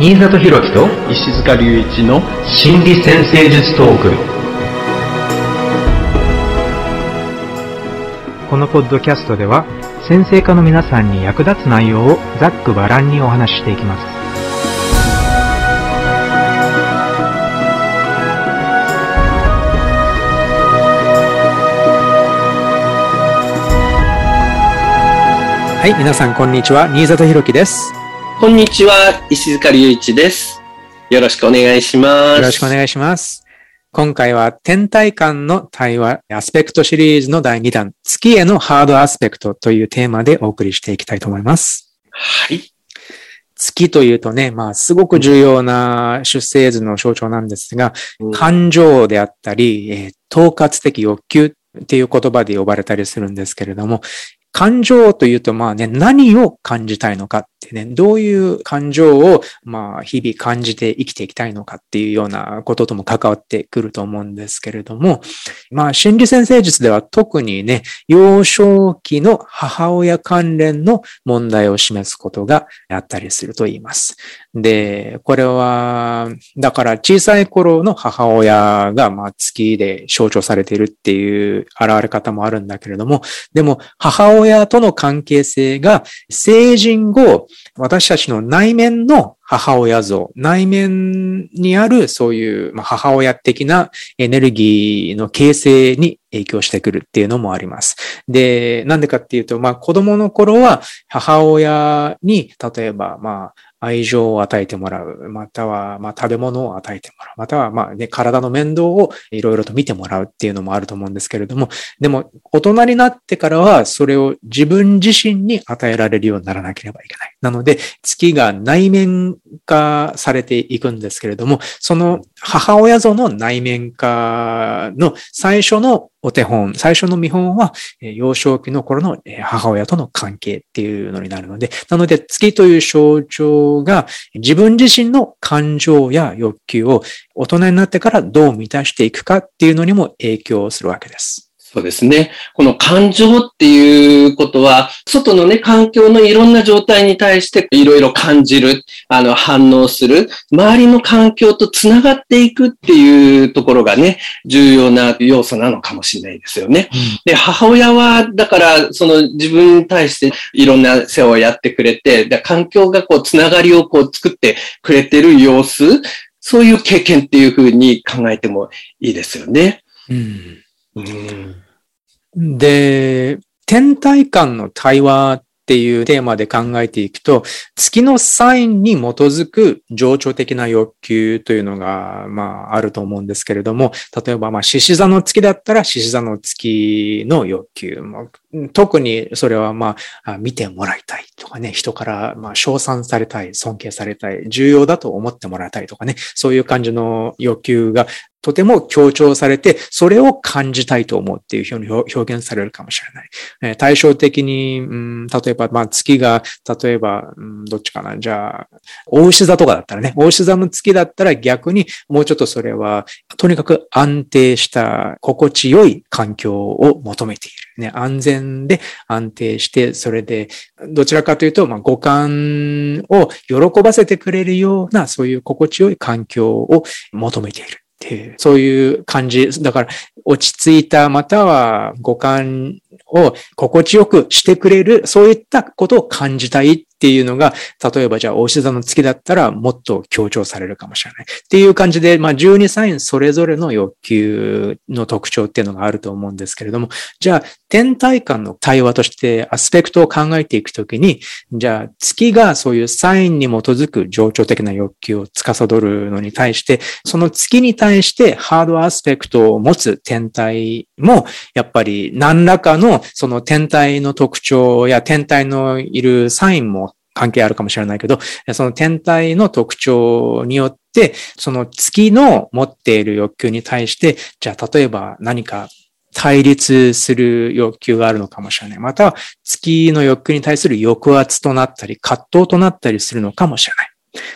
新里博樹と石塚隆一の心理先生術トークこのポッドキャストでは先生科の皆さんに役立つ内容をざっくばらんにお話ししていきますはい、皆さんこんにちは。新里博樹です。こんにちは、石塚隆一です。よろしくお願いします。よろしくお願いします。今回は天体間の対話アスペクトシリーズの第2弾、月へのハードアスペクトというテーマでお送りしていきたいと思います。はい。月というとね、まあ、すごく重要な出生図の象徴なんですが、感情であったり、えー統括的欲求っていう言葉で呼ばれたりするんですけれども、感情というと、まあね、何を感じたいのかってね、どういう感情を、まあ、日々感じて生きていきたいのかっていうようなこととも関わってくると思うんですけれども、まあ、心理先生術では特にね、幼少期の母親関連の問題を示すことがあったりすると言います。で、これは、だから小さい頃の母親が、まあ、月で象徴されているっていう現れ方もあるんだけれども、でも、母親親との関係性が成人後、私たちの内面の母親像、内面にあるそういう母親的なエネルギーの形成に影響してくるっていうのもあります。で、なんでかっていうと、まあ子供の頃は母親に、例えばまあ愛情を与えてもらう、またはまあ食べ物を与えてもらう、またはまあね、体の面倒をいろいろと見てもらうっていうのもあると思うんですけれども、でも大人になってからはそれを自分自身に与えられるようにならなければいけない。なので、月が内面化されていくんですけれども、その母親像の内面化の最初のお手本、最初の見本は、えー幼少期の頃のえー母親との関係っていうのになるので、なので月という象徴が自分自身の感情や欲求を大人になってからどう満たしていくかっていうのにも影響するわけです。そうですね。この感情っていうことは、外のね、環境のいろんな状態に対していろいろ感じる、あの、反応する、周りの環境とつながっていくっていうところがね、重要な要素なのかもしれないですよね。で、母親は、だから、その自分に対していろんな世話をやってくれて、で環境がこう、つながりをこう、作ってくれてる様子、そういう経験っていうふうに考えてもいいですよね。うんうん。で、天体間の対話っていうテーマで考えていくと、月のサインに基づく情緒的な欲求というのが、まあ、あると思うんですけれども、例えば、まあ、獅子座の月だったら、獅子座の月の欲求。特にそれは、ま、あ見てもらいたいとかね、人から、まあ、称賛されたい、尊敬されたい、重要だと思ってもらいたいとかね、そういう感じの欲求がとても強調されて、それを感じたいと思うっていうふうに表現されるかもしれない。えー対照的に、うん、例えば、まあ、月が、例えば、うん、どっちかな。じゃあ、大牛座とかだったらね、大牛座の月だったら逆にもうちょっとそれは、とにかく安定した、心地よい環境を求めている。ね、安全で安定して、それで、どちらかというと、まあ、五感を喜ばせてくれるような、そういう心地よい環境を求めている。って、そういう感じ。だから、落ち着いた、または五感を心地よくしてくれる、そういったことを感じたいっていうのが、例えばじゃあ、大志座の月だったらもっと強調されるかもしれない。っていう感じで、まあ、12サインそれぞれの欲求の特徴っていうのがあると思うんですけれども、じゃあ、天体間の対話としてアスペクトを考えていくときに、じゃあ、月がそういうサインに基づく情緒的な欲求を司るのに対して、その月に対してハードアスペクトを持つ天体も、やっぱり何らかのその天体の特徴や天体のいるサインも関係あるかもしれないけど、その天体の特徴によって、その月の持っている欲求に対して、じゃあ例えば何か対立する欲求があるのかもしれない。または月の欲求に対する抑圧となったり、葛藤となったりするのかもしれない。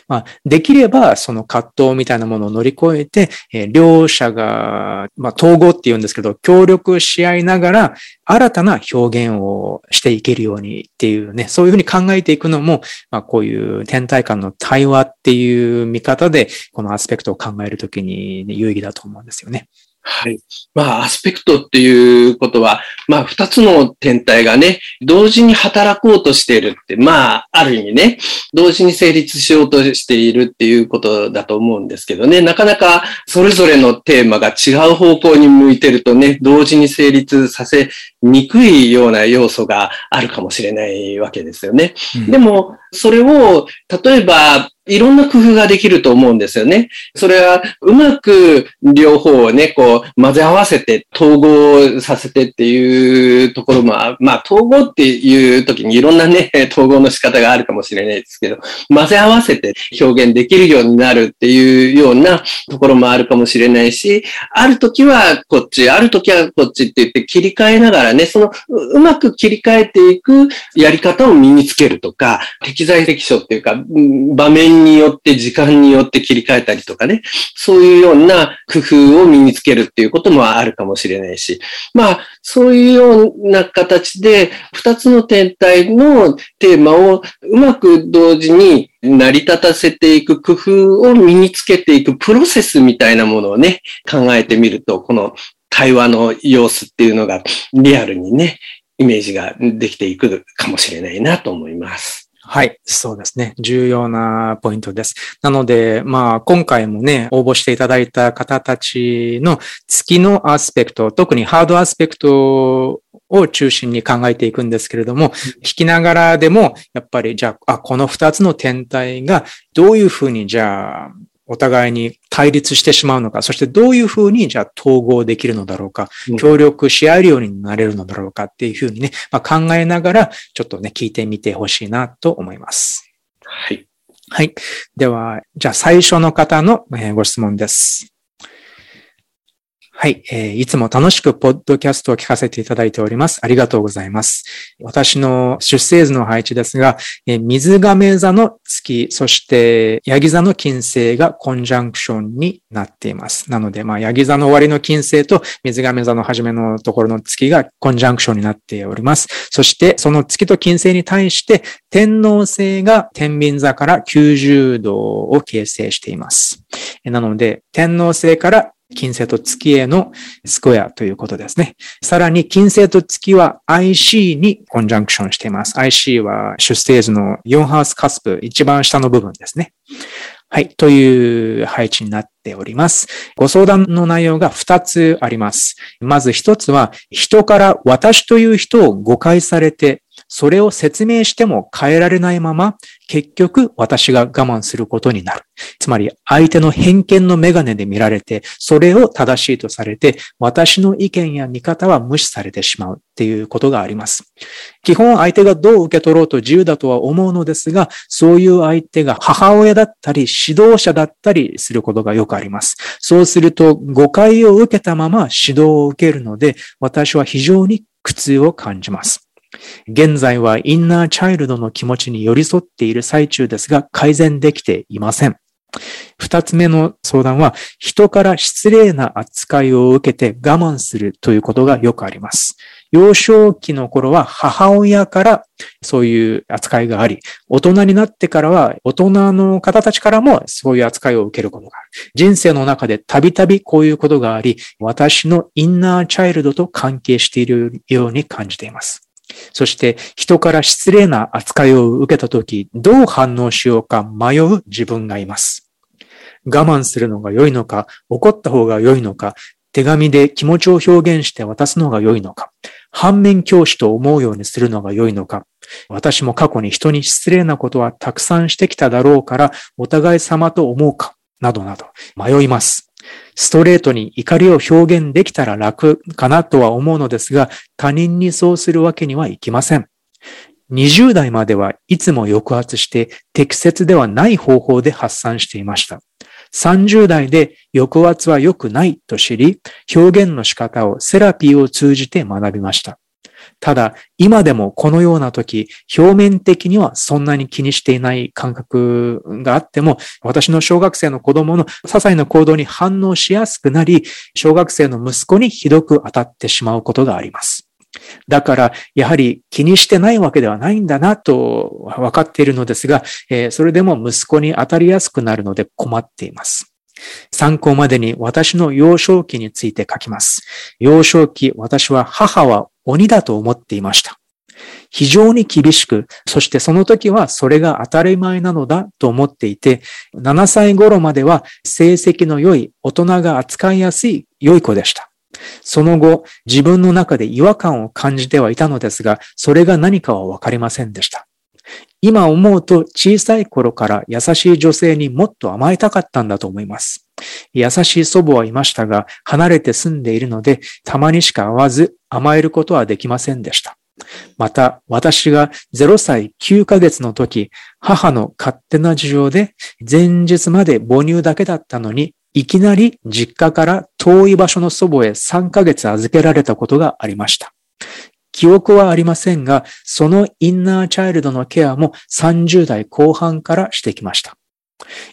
まあ、できれば、その葛藤みたいなものを乗り越えて、えー、両者が、まあ、統合って言うんですけど、協力し合いながら、新たな表現をしていけるようにっていうね、そういうふうに考えていくのも、まあ、こういう天体間の対話っていう見方で、このアスペクトを考えるときに有意義だと思うんですよね。はい。まあ、アスペクトっていうことは、まあ、二つの天体がね、同時に働こうとしているって、まあ、ある意味ね、同時に成立しようとしているっていうことだと思うんですけどね、なかなかそれぞれのテーマが違う方向に向いてるとね、同時に成立させにくいような要素があるかもしれないわけですよね。うん、でも、それを、例えば、いろんな工夫ができると思うんですよね。それはうまく両方をね、こう混ぜ合わせて統合させてっていうところも、まあ統合っていう時にいろんなね、統合の仕方があるかもしれないですけど、混ぜ合わせて表現できるようになるっていうようなところもあるかもしれないし、ある時はこっち、ある時はこっちって言って切り替えながらね、そのうまく切り替えていくやり方を身につけるとか、適機材適所っていうか、場面によって時間によって切り替えたりとかね、そういうような工夫を身につけるっていうこともあるかもしれないし、まあ、そういうような形で、二つの天体のテーマをうまく同時に成り立たせていく工夫を身につけていくプロセスみたいなものをね、考えてみると、この対話の様子っていうのがリアルにね、イメージができていくかもしれないなと思います。はい、そうですね。重要なポイントです。なので、まあ、今回もね、応募していただいた方たちの月のアスペクト、特にハードアスペクトを中心に考えていくんですけれども、聞きながらでも、やっぱり、じゃあ、あこの二つの天体がどういうふうに、じゃあ、お互いに対立してしまうのか、そしてどういうふうにじゃあ統合できるのだろうか、協力し合えるようになれるのだろうかっていうふうにね、まあ、考えながら、ちょっとね、聞いてみてほしいなと思います。はい。はい。では、じゃあ最初の方のご質問です。はい、えー、いつも楽しくポッドキャストを聞かせていただいております。ありがとうございます。私の出生図の配置ですが、えー、水亀座の月、そしてヤギ座の金星がコンジャンクションになっています。なので、まあ、ヤギ座の終わりの金星と水亀座の初めのところの月がコンジャンクションになっております。そして、その月と金星に対して天王星が天秤座から90度を形成しています。なので、天王星から金星と月へのスクエアということですね。さらに金星と月は IC にコンジャンクションしています。IC は出生図の4ハウスカスプ、一番下の部分ですね。はい。という配置になっております。ご相談の内容が2つあります。まず1つは、人から私という人を誤解されて、それを説明しても変えられないまま、結局私が我慢することになる。つまり相手の偏見のメガネで見られて、それを正しいとされて、私の意見や見方は無視されてしまうっていうことがあります。基本相手がどう受け取ろうと自由だとは思うのですが、そういう相手が母親だったり指導者だったりすることがよくあります。そうすると誤解を受けたまま指導を受けるので、私は非常に苦痛を感じます。現在はインナーチャイルドの気持ちに寄り添っている最中ですが、改善できていません。二つ目の相談は、人から失礼な扱いを受けて我慢するということがよくあります。幼少期の頃は母親からそういう扱いがあり、大人になってからは大人の方たちからもそういう扱いを受けることがある。人生の中でたびたびこういうことがあり、私のインナーチャイルドと関係しているように感じています。そして人から失礼な扱いを受けたとき、どう反応しようか迷う自分がいます。我慢するのが良いのか、怒った方が良いのか、手紙で気持ちを表現して渡すのが良いのか、反面教師と思うようにするのが良いのか、私も過去に人に失礼なことはたくさんしてきただろうから、お互い様と思うか、などなど迷います。ストレートに怒りを表現できたら楽かなとは思うのですが、他人にそうするわけにはいきません。20代まではいつも抑圧して適切ではない方法で発散していました。30代で抑圧は良くないと知り、表現の仕方をセラピーを通じて学びました。ただ、今でもこのような時、表面的にはそんなに気にしていない感覚があっても、私の小学生の子供の些細な行動に反応しやすくなり、小学生の息子にひどく当たってしまうことがあります。だから、やはり気にしてないわけではないんだなと分かっているのですが、それでも息子に当たりやすくなるので困っています。参考までに私の幼少期について書きます。幼少期、私は母は鬼だと思っていました。非常に厳しく、そしてその時はそれが当たり前なのだと思っていて、7歳頃までは成績の良い大人が扱いやすい良い子でした。その後、自分の中で違和感を感じてはいたのですが、それが何かはわかりませんでした。今思うと小さい頃から優しい女性にもっと甘えたかったんだと思います。優しい祖母はいましたが、離れて住んでいるので、たまにしか会わず甘えることはできませんでした。また、私が0歳9ヶ月の時、母の勝手な事情で、前日まで母乳だけだったのに、いきなり実家から遠い場所の祖母へ3ヶ月預けられたことがありました。記憶はありませんが、そのインナーチャイルドのケアも30代後半からしてきました。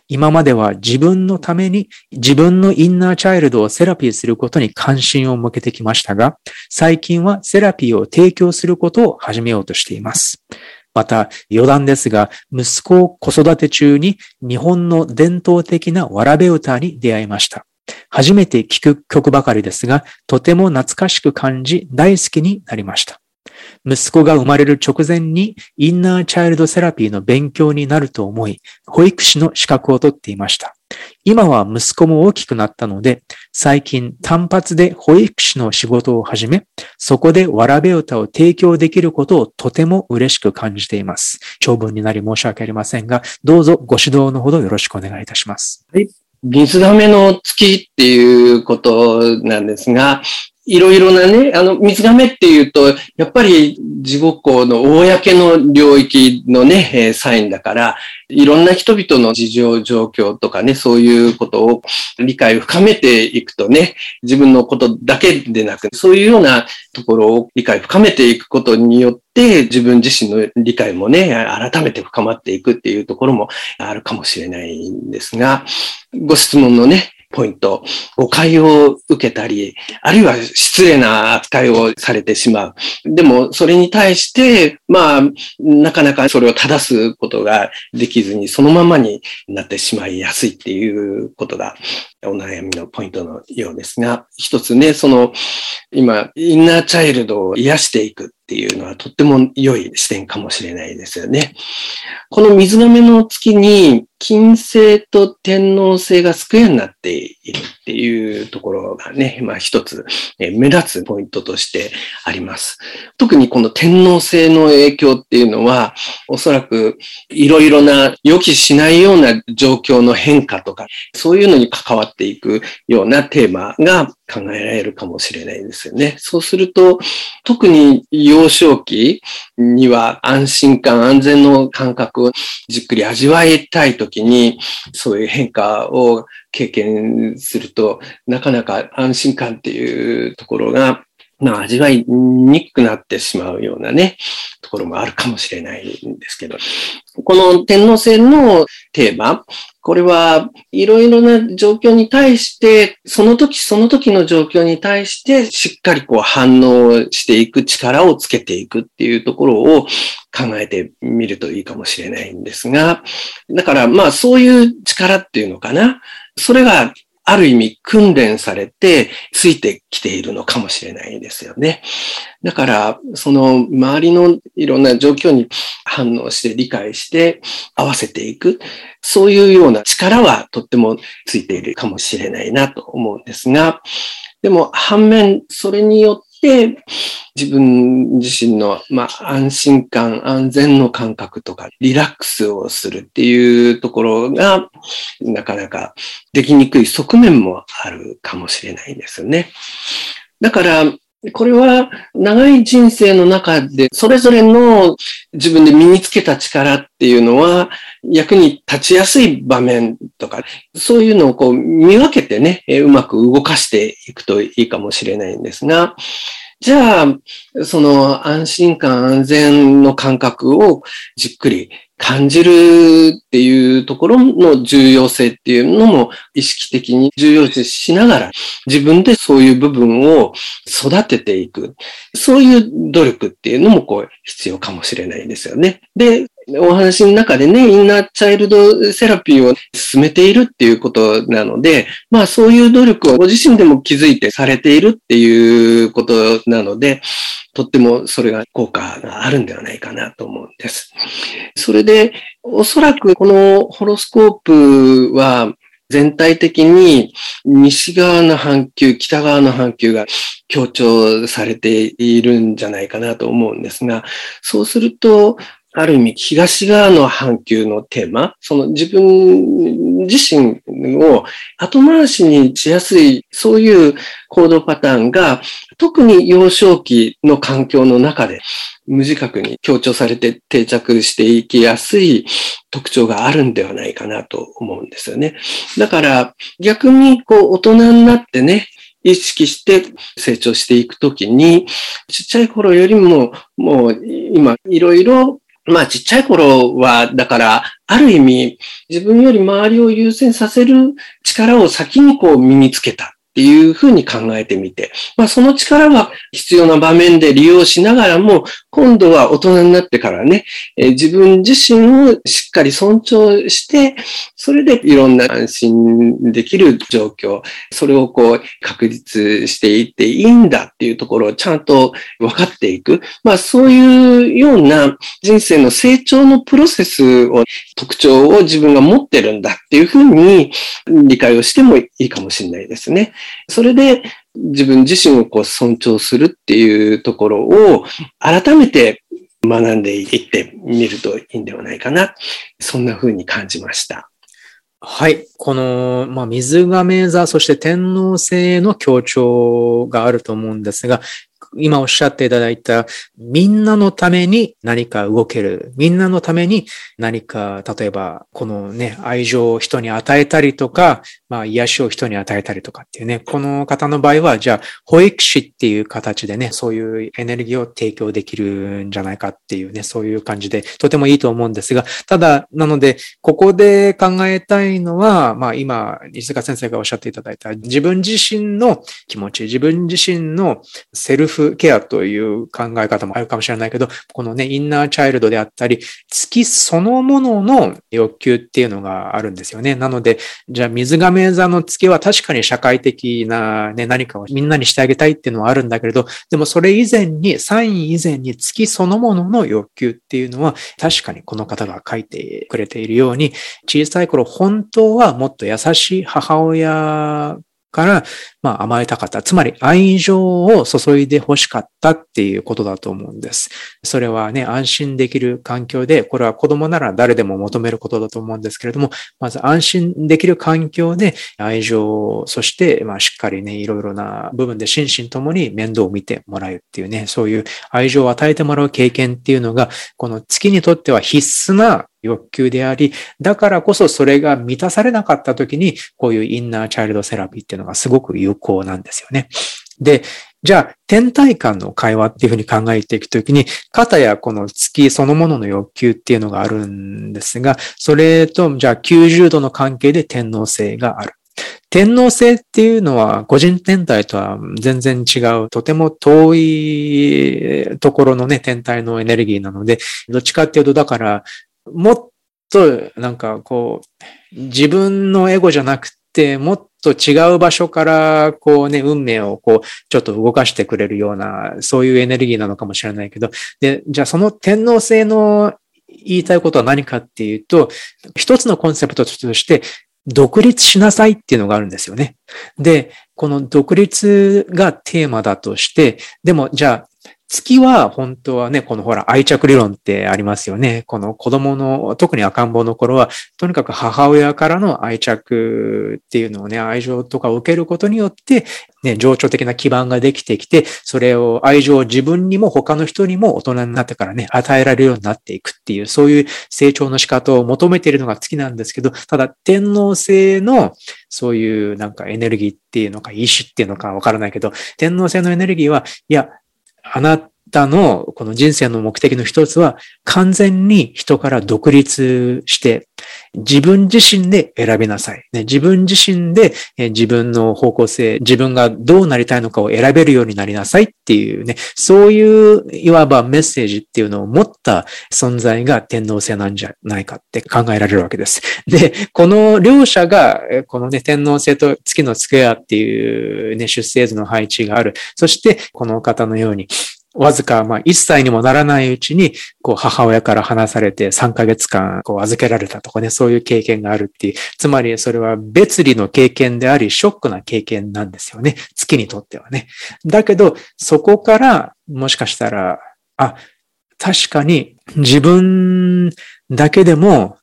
今までは自分のために自分のインナーチャイルドをセラピーすることに関心を向けてきましたが、最近はセラピーを提供することを始めようとしています。また余談ですが、息子を子育て中に日本の伝統的なわらべ歌に出会いました。初めて聴く曲ばかりですが、とても懐かしく感じ大好きになりました。息子が生まれる直前にインナーチャイルドセラピーの勉強になると思い、保育士の資格を取っていました。今は息子も大きくなったので、最近単発で保育士の仕事を始め、そこでわらべ歌を提供できることをとても嬉しく感じています。長文になり申し訳ありませんが、どうぞご指導のほどよろしくお願いいたします。はい。水亀の月っていうことなんですが、いろいろなね、あの、水亀っていうと、やっぱり地獄の公の領域のね、えー、サインだから、いろんな人々の事情、状況とかね、そういうことを理解を深めていくとね、自分のことだけでなく、そういうようなところを理解を深めていくことによって、自分自身の理解もね、改めて深まっていくっていうところもあるかもしれないんですが、ご質問のね、ポイント、誤解を受けたり、あるいは失礼な扱いをされてしまう。でも、それに対して、まあ、なかなかそれを正すことができずに、そのままになってしまいやすいっていうことがお悩みのポイントのようですが、一つね、その、今、インナーチャイルドを癒していくっていうのはとっても良い視点かもしれないですよね。この水亀の月に、金星と天皇星がスクエアになっているっていうところがね、まあ一つ目立つポイントとしてあります。特にこの天皇星の影響っていうのは、おそらくいろいろな予期しないような状況の変化とか、そういうのに関わってっていくようなテーマが考えられるかもしれないですよね。そうすると、特に幼少期には安心感、安全の感覚をじっくり味わいたいときに、そういう変化を経験すると、なかなか安心感っていうところがまあ、味わいにくくなってしまうようなね、ところもあるかもしれないんですけど、この天皇制のテーマ、これはいろいろな状況に対して、その時その時の状況に対してしっかりこう反応していく力をつけていくっていうところを考えてみるといいかもしれないんですが、だからまあそういう力っていうのかな。それがある意味訓練されてついてきているのかもしれないですよね。だから、その周りのいろんな状況に反応して理解して合わせていく、そういうような力はとってもついているかもしれないなと思うんですが、でも反面、それによって、自分自身の、まあ、安心感、安全の感覚とか、リラックスをするっていうところが、なかなかできにくい側面もあるかもしれないんですよね。だから、これは長い人生の中でそれぞれの自分で身につけた力っていうのは役に立ちやすい場面とかそういうのをこう見分けてね、うまく動かしていくといいかもしれないんですが、じゃあ、その安心感、安全の感覚をじっくり感じるっていうところの重要性っていうのも意識的に重要視しながら自分でそういう部分を育てていく。そういう努力っていうのもこう必要かもしれないですよね。で、お話の中でね、インナーチャイルドセラピーを進めているっていうことなので、まあそういう努力をご自身でも気づいてされているっていうことなので、とってもそれが効果があるんではないかなと思うんです。それで、おそらくこのホロスコープは全体的に西側の半球、北側の半球が強調されているんじゃないかなと思うんですが、そうすると、ある意味、東側の半球のテーマ、その自分自身を後回しにしやすい、そういう行動パターンが、特に幼少期の環境の中で無自覚に強調されて定着していきやすい特徴があるんではないかなと思うんですよね。だから逆にこう大人になってね、意識して成長していくときに、ちっちゃい頃よりも、もう今いろいろまあちっちゃい頃は、だから、ある意味、自分より周りを優先させる力を先にこう身につけた。ていうふうに考えてみて、まあその力は必要な場面で利用しながらも、今度は大人になってからね、え、自分自身をしっかり尊重して、それでいろんな安心できる状況、それをこう確立していっていいんだっていうところをちゃんと分かっていく。まあそういうような人生の成長のプロセスを、特徴を自分が持ってるんだっていうふうに理解をしてもいいかもしれないですね。それで自分自身をこう尊重するっていうところを改めて学んでいってみるといいんではないかな。そんな風に感じました。はい。この、まあ、水亀座、そして天皇星の強調があると思うんですが、今おっしゃっていただいた、みんなのために何か動ける。みんなのために何か、例えば、このね、愛情を人に与えたりとか、まあ、癒しを人に与えたりとかっていうね、この方の場合は、じゃあ、保育士っていう形でね、そういうエネルギーを提供できるんじゃないかっていうね、そういう感じで、とてもいいと思うんですが、ただ、なので、ここで考えたいのは、まあ、今、西塚先生がおっしゃっていただいた、自分自身の気持ち、自分自身のセルフケアという考え方もあるかもしれないけど、このね、インナーチャイルドであったり、月そのものの欲求っていうのがあるんですよね。なので、じゃあ水亀座の月は確かに社会的なね、何かをみんなにしてあげたいっていうのはあるんだけれど、でもそれ以前に、サイン以前に月そのものの欲求っていうのは、確かにこの方が書いてくれているように、小さい頃本当はもっと優しい母親から、まあ甘えたかった。つまり愛情を注いで欲しかったっていうことだと思うんです。それはね、安心できる環境で、これは子供なら誰でも求めることだと思うんですけれども、まず安心できる環境で愛情、そしてまあしっかりね、いろいろな部分で心身ともに面倒を見てもらうっていうね、そういう愛情を与えてもらう経験っていうのが、この月にとっては必須な欲求であり、だからこそそれが満たされなかった時に、こういうインナーチャイルドセラピーっていうのがすごく有効なんですよね。で、じゃあ、天体観の会話っていうふうに考えていくときに、肩やこの月そのものの欲求っていうのがあるんですが、それと、じゃあ90度の関係で天皇性がある。天皇星っていうのは個人天体とは全然違う、とても遠いところのね、天体のエネルギーなので、どっちかっていうと、だから、もっと、なんかこう、自分のエゴじゃなくて、もっと違う場所から、こうね、運命をこう、ちょっと動かしてくれるような、そういうエネルギーなのかもしれないけど、で、じゃあその天皇制の言いたいことは何かっていうと、一つのコンセプトとして、独立しなさいっていうのがあるんですよね。で、この独立がテーマだとして、でもじゃあ月は本当はね、このほら愛着理論ってありますよね。この子供の、特に赤ん坊の頃は、とにかく母親からの愛着っていうのをね、愛情とかを受けることによって、ね、情緒的な基盤ができてきて、それを愛情を自分にも他の人にも大人になってからね、与えられるようになっていくっていう、そういう成長の仕方を求めているのが月なんですけど、ただ天皇制のそういうなんかエネルギーっていうのか、意志っていうのかわからないけど、天皇制のエネルギーは、いや、あなたのこの人生の目的の一つは完全に人から独立して自分自身で選びなさい。ね、自分自身でえ自分の方向性、自分がどうなりたいのかを選べるようになりなさいっていうね、そういういわばメッセージっていうのを持った存在が天皇制なんじゃないかって考えられるわけです。で、この両者が、このね、天皇制と月のスクエアっていうね、出生図の配置がある。そして、この方のように、わずか、まあ、1歳にもならないうちに、こう、母親から離されて3ヶ月間、こう、預けられたとかね、そういう経験があるっていう。つまり、それは別離の経験であり、ショックな経験なんですよね。月にとってはね。だけど、そこから、もしかしたら、あ、確かに自分だけでも、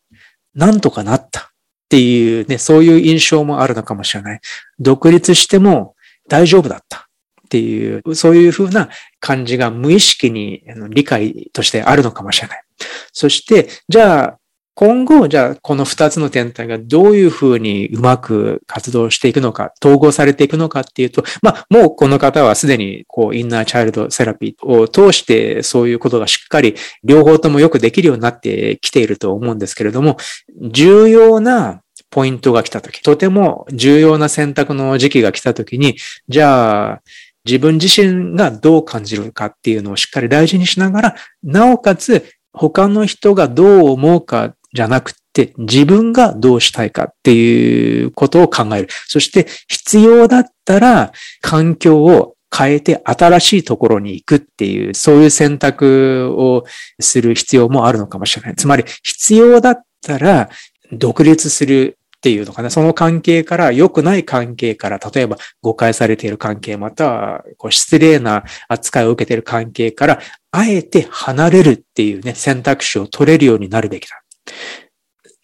なんとかなったっていうね、そういう印象もあるのかもしれない。独立しても大丈夫だった。っていう、そういうふうな感じが無意識に理解としてあるのかもしれない。そして、じゃあ、今後、じゃあ、この二つの天体がどういうふうにうまく活動していくのか、統合されていくのかっていうと、まあ、もうこの方はすでに、こう、インナーチャイルドセラピーを通して、そういうことがしっかり、両方ともよくできるようになってきていると思うんですけれども、重要なポイントが来たとき、とても重要な選択の時期が来たときに、じゃあ、自分自身がどう感じるかっていうのをしっかり大事にしながら、なおかつ他の人がどう思うかじゃなくて、自分がどうしたいかっていうことを考える。そして必要だったら環境を変えて新しいところに行くっていう、そういう選択をする必要もあるのかもしれない。つまり必要だったら独立するっていうのかな。その関係から、良くない関係から、例えば誤解されている関係、またはこう失礼な扱いを受けている関係から、あえて離れるっていうね、選択肢を取れるようになるべきだ。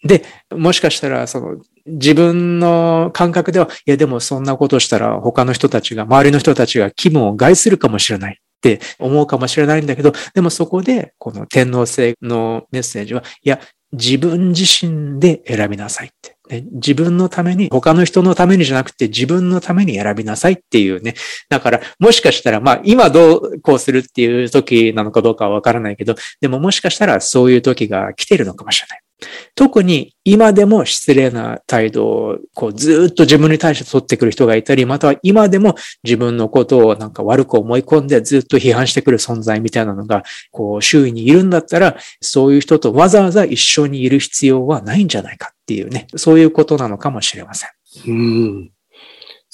で、もしかしたら、その、自分の感覚では、いやでもそんなことしたら他の人たちが、周りの人たちが気分を害するかもしれない。って思うかもしれないんだけど、でもそこで、この天皇制のメッセージは、いや、自分自身で選びなさいって。ね、自分のために、他の人のためにじゃなくて自分のために選びなさいっていうね。だから、もしかしたら、まあ、今どうこうするっていう時なのかどうかはわからないけど、でももしかしたらそういう時が来てるのかもしれない。特に今でも失礼な態度をこうずっと自分に対して取ってくる人がいたり、または今でも自分のことをなんか悪く思い込んでずっと批判してくる存在みたいなのがこう周囲にいるんだったら、そういう人とわざわざ一緒にいる必要はないんじゃないかっていうね、そういうことなのかもしれません。うん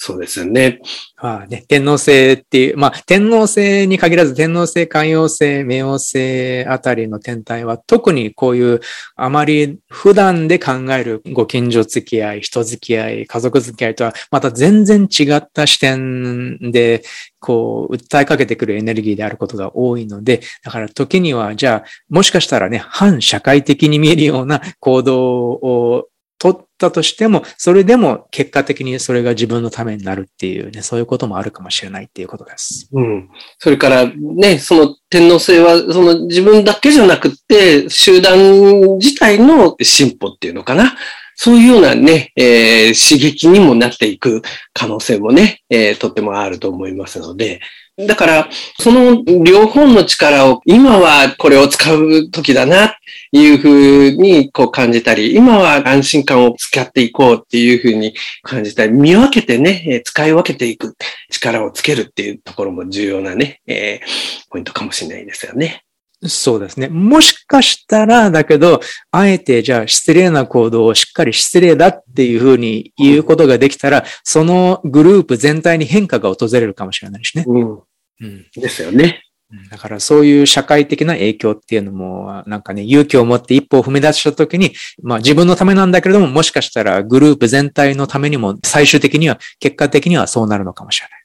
そうですよね。まあね、天皇制っていう、まあ天皇制に限らず天皇制、寛容制、冥王星あたりの天体は特にこういうあまり普段で考えるご近所付き合い、人付き合い、家族付き合いとはまた全然違った視点でこう、訴えかけてくるエネルギーであることが多いので、だから時には、じゃあ、もしかしたらね、反社会的に見えるような行動を取ったとしても、それでも結果的にそれが自分のためになるっていうね、そういうこともあるかもしれないっていうことです。うん。それからね、その天皇制は、その自分だけじゃなくて、集団自体の進歩っていうのかな。そういうようなね、えー、刺激にもなっていく可能性もね、えー、とってもあると思いますので、だから、その両方の力を、今はこれを使う時だな、いうふうにこう感じたり、今は安心感を使っていこうっていうふうに感じたり、見分けてね、使い分けていく力をつけるっていうところも重要なね、えー、ポイントかもしれないですよね。そうですね。もしかしたら、だけど、あえてじゃあ失礼な行動をしっかり失礼だっていうふうに言うことができたら、そのグループ全体に変化が訪れるかもしれないしね。うん。うん、ですよね。だからそういう社会的な影響っていうのも、なんかね、勇気を持って一歩を踏み出したときに、まあ自分のためなんだけれども、もしかしたらグループ全体のためにも、最終的には、結果的にはそうなるのかもしれない。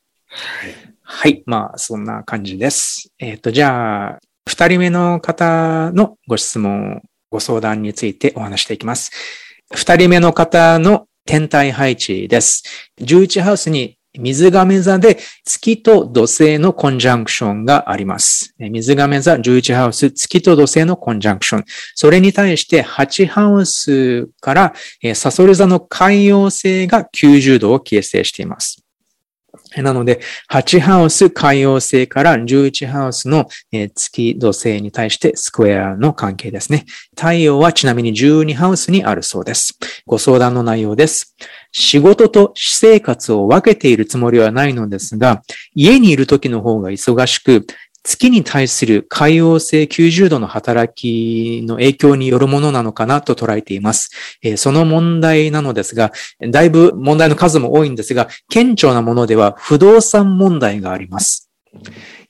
はい。はい。まあ、そんな感じです。えっ、ー、と、じゃあ、二人目の方のご質問、ご相談についてお話していきます。二人目の方の天体配置です。11ハウスに水亀座で月と土星のコンジャンクションがあります。水亀座11ハウス、月と土星のコンジャンクション。それに対して8ハウスからサソリ座の海洋星が90度を形成しています。なので、8ハウス海洋星から11ハウスの月土星に対してスクエアの関係ですね。太陽はちなみに12ハウスにあるそうです。ご相談の内容です。仕事と私生活を分けているつもりはないのですが、家にいる時の方が忙しく、月に対する海洋性90度の働きの影響によるものなのかなと捉えています。その問題なのですが、だいぶ問題の数も多いんですが、顕著なものでは不動産問題があります。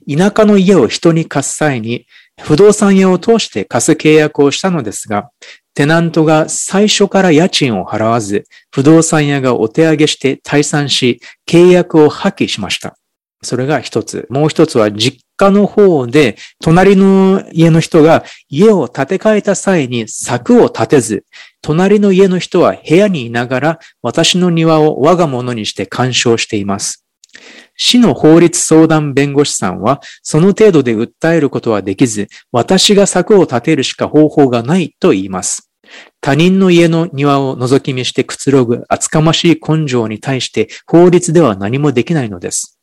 田舎の家を人に貸す際に、不動産屋を通して貸す契約をしたのですが、テナントが最初から家賃を払わず、不動産屋がお手上げして退散し、契約を破棄しました。それが一つ。もう一つは実家の方で、隣の家の人が家を建て替えた際に柵を立てず、隣の家の人は部屋にいながら私の庭を我が物にして干渉しています。市の法律相談弁護士さんは、その程度で訴えることはできず、私が柵を立てるしか方法がないと言います。他人の家の庭を覗き見してくつろぐ厚かましい根性に対して法律では何もできないのです。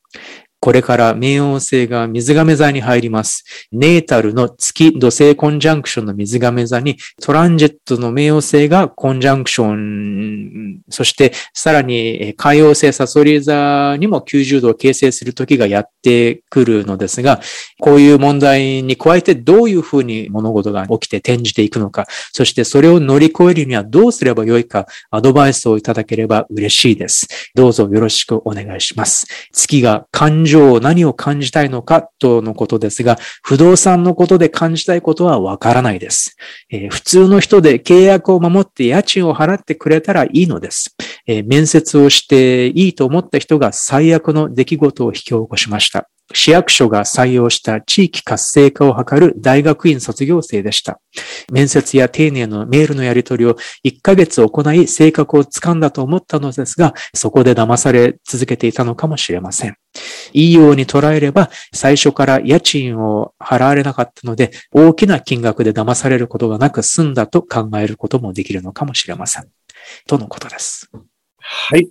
これから冥王星が水亀座に入ります。ネータルの月土星コンジャンクションの水亀座にトランジェットの冥王星がコンジャンクション、そしてさらに海王星サソリ座にも90度を形成する時がやってくるのですが、こういう問題に加えてどういうふうに物事が起きて転じていくのか、そしてそれを乗り越えるにはどうすればよいか、アドバイスをいただければ嬉しいです。どうぞよろしくお願いします。月が感情、上何を感じたいのかとのことですが、不動産のことで感じたいことはわからないです、えー、普通の人で契約を守って家賃を払ってくれたらいいのです。えー、面接をしていいと思った人が最悪の出来事を引き起こしました。市役所が採用した地域活性化を図る大学院卒業生でした。面接や丁寧なメールのやり取りを1ヶ月行い性格をつかんだと思ったのですが、そこで騙され続けていたのかもしれません。いいように捉えれば、最初から家賃を払われなかったので、大きな金額で騙されることがなく済んだと考えることもできるのかもしれません。とのことです。はい。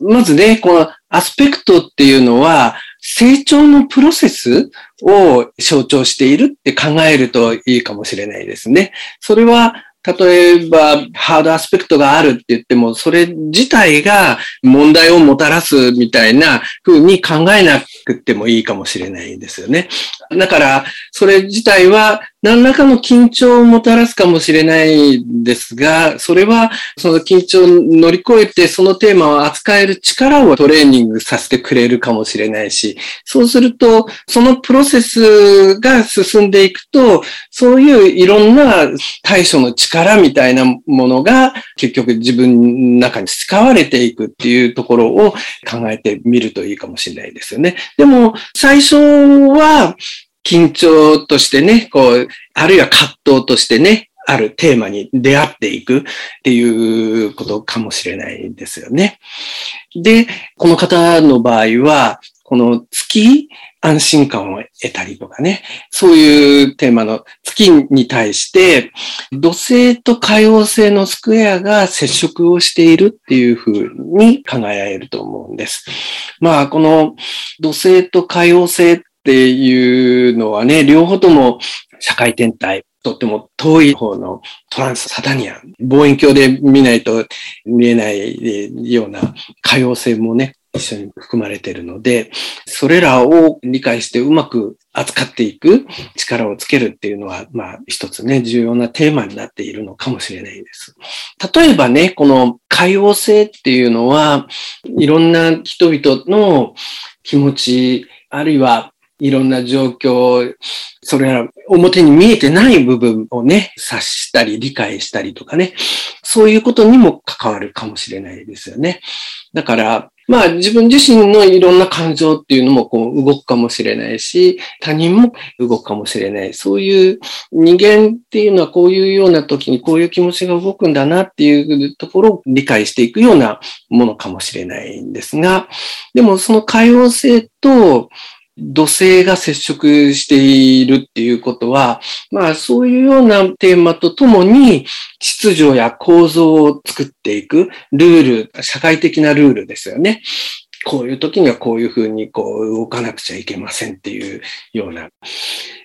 まずね、このアスペクトっていうのは、成長のプロセスを象徴しているって考えるといいかもしれないですね。それは例えば、ハードアスペクトがあるって言っても、それ自体が問題をもたらすみたいな風に考えなくてもいいかもしれないんですよね。だから、それ自体は何らかの緊張をもたらすかもしれないですが、それはその緊張を乗り越えてそのテーマを扱える力をトレーニングさせてくれるかもしれないし、そうすると、そのプロセスが進んでいくと、そういういろんな対処の力みたいなものが結局自分の中に使われていくっていうところを考えてみるといいかもしれないですよね。でも、最初は、緊張としてね、こう、あるいは葛藤としてね、あるテーマに出会っていくっていうことかもしれないですよね。で、この方の場合は、この月、安心感を得たりとかね、そういうテーマの月に対して、土星と海王星のスクエアが接触をしているっていうふうに考えられると思うんです。まあ、この土星と海王星っっていうのはね、両方とも社会天体、とっても遠い方のトランスサタニアン、望遠鏡で見ないと見えないような可用性もね、一緒に含まれているので、それらを理解してうまく扱っていく力をつけるっていうのは、まあ一つね、重要なテーマになっているのかもしれないです。例えばね、この海王性っていうのは、いろんな人々の気持ち、あるいはいろんな状況、それら表に見えてない部分をね、察したり理解したりとかね、そういうことにも関わるかもしれないですよね。だから、まあ自分自身のいろんな感情っていうのもこう動くかもしれないし、他人も動くかもしれない。そういう人間っていうのはこういうような時にこういう気持ちが動くんだなっていうところを理解していくようなものかもしれないんですが、でもその海洋性と土星が接触しているっていうことは、まあそういうようなテーマとともに秩序や構造を作っていくルール、社会的なルールですよね。こういう時にはこういうふうにこう動かなくちゃいけませんっていうような。